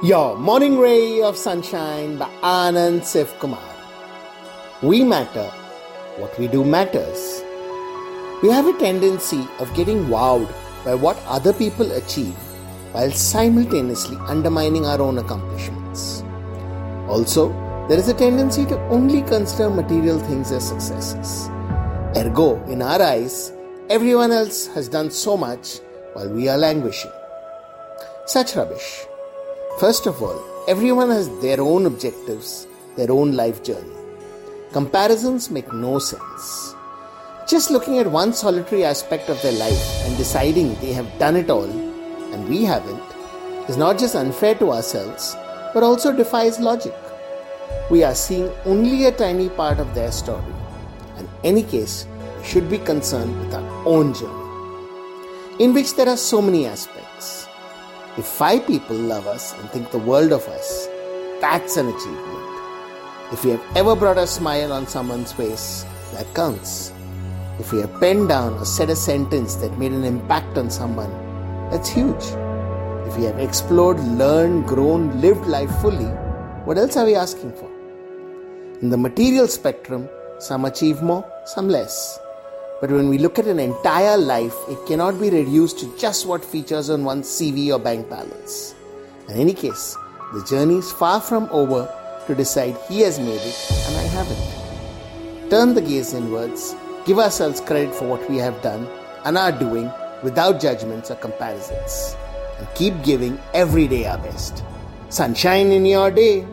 Your morning ray of sunshine by Anand Siv Kumar. We matter. What we do matters. We have a tendency of getting wowed by what other people achieve while simultaneously undermining our own accomplishments. Also, there is a tendency to only consider material things as successes. Ergo, in our eyes, everyone else has done so much while we are languishing. Such rubbish. First of all, everyone has their own objectives, their own life journey. Comparisons make no sense. Just looking at one solitary aspect of their life and deciding they have done it all and we haven't is not just unfair to ourselves but also defies logic. We are seeing only a tiny part of their story. And in any case, we should be concerned with our own journey, in which there are so many aspects. If five people love us and think the world of us, that's an achievement. If we have ever brought a smile on someone's face, that counts. If we have penned down or said a sentence that made an impact on someone, that's huge. If we have explored, learned, grown, lived life fully, what else are we asking for? In the material spectrum, some achieve more, some less. But when we look at an entire life, it cannot be reduced to just what features on one's CV or bank balance. In any case, the journey is far from over to decide he has made it and I haven't. Turn the gaze inwards, give ourselves credit for what we have done and are doing without judgments or comparisons, and keep giving every day our best. Sunshine in your day.